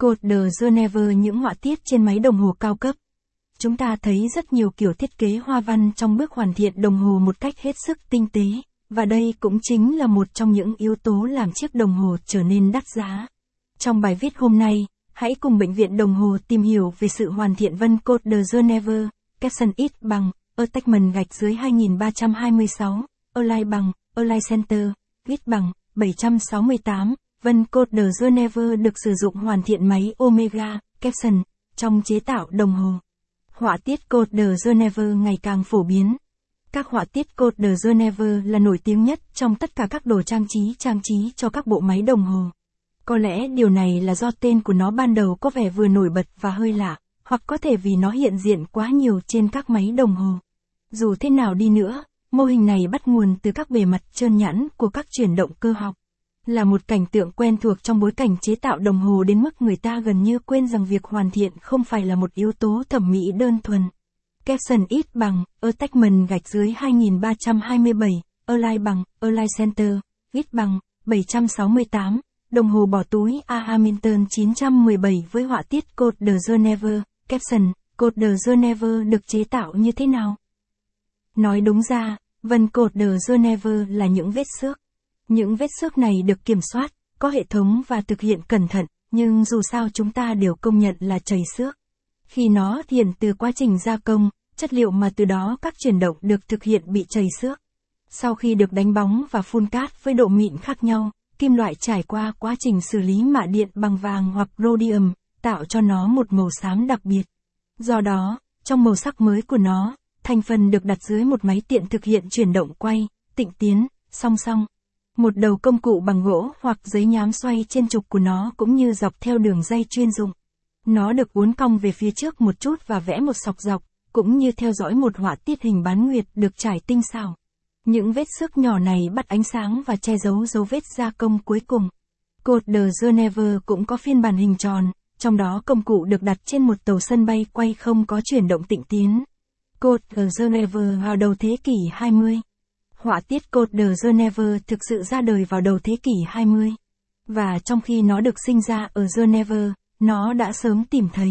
Code de Geneva những họa tiết trên máy đồng hồ cao cấp. Chúng ta thấy rất nhiều kiểu thiết kế hoa văn trong bước hoàn thiện đồng hồ một cách hết sức tinh tế, và đây cũng chính là một trong những yếu tố làm chiếc đồng hồ trở nên đắt giá. Trong bài viết hôm nay, hãy cùng Bệnh viện Đồng hồ tìm hiểu về sự hoàn thiện vân cột de Geneva, caption ít bằng, attachment gạch dưới 2326, align bằng, align center, viết bằng, 768. Vân Code de Geneva được sử dụng hoàn thiện máy Omega, Capson, trong chế tạo đồng hồ. Họa tiết Code de Geneva ngày càng phổ biến. Các họa tiết Code de Geneva là nổi tiếng nhất trong tất cả các đồ trang trí trang trí cho các bộ máy đồng hồ. Có lẽ điều này là do tên của nó ban đầu có vẻ vừa nổi bật và hơi lạ, hoặc có thể vì nó hiện diện quá nhiều trên các máy đồng hồ. Dù thế nào đi nữa, mô hình này bắt nguồn từ các bề mặt trơn nhẵn của các chuyển động cơ học là một cảnh tượng quen thuộc trong bối cảnh chế tạo đồng hồ đến mức người ta gần như quên rằng việc hoàn thiện không phải là một yếu tố thẩm mỹ đơn thuần. Capson ít bằng, attachment gạch dưới 2327, Align bằng, Align Center, ít bằng, 768, đồng hồ bỏ túi A Hamilton 917 với họa tiết cột de Geneva, caption, cột de Geneva được chế tạo như thế nào? Nói đúng ra, vân cột de Geneva là những vết xước. Những vết xước này được kiểm soát, có hệ thống và thực hiện cẩn thận, nhưng dù sao chúng ta đều công nhận là chảy xước. Khi nó thiền từ quá trình gia công, chất liệu mà từ đó các chuyển động được thực hiện bị chảy xước. Sau khi được đánh bóng và phun cát với độ mịn khác nhau, kim loại trải qua quá trình xử lý mạ điện bằng vàng hoặc rhodium, tạo cho nó một màu xám đặc biệt. Do đó, trong màu sắc mới của nó, thành phần được đặt dưới một máy tiện thực hiện chuyển động quay, tịnh tiến, song song. Một đầu công cụ bằng gỗ hoặc giấy nhám xoay trên trục của nó cũng như dọc theo đường dây chuyên dụng. Nó được uốn cong về phía trước một chút và vẽ một sọc dọc, cũng như theo dõi một họa tiết hình bán nguyệt được trải tinh xảo. Những vết xước nhỏ này bắt ánh sáng và che giấu dấu vết gia công cuối cùng. Cột de Geneva cũng có phiên bản hình tròn, trong đó công cụ được đặt trên một tàu sân bay quay không có chuyển động tịnh tiến. Cột de Geneva vào đầu thế kỷ 20. Họa tiết cột de Geneva thực sự ra đời vào đầu thế kỷ 20. Và trong khi nó được sinh ra ở Geneva, nó đã sớm tìm thấy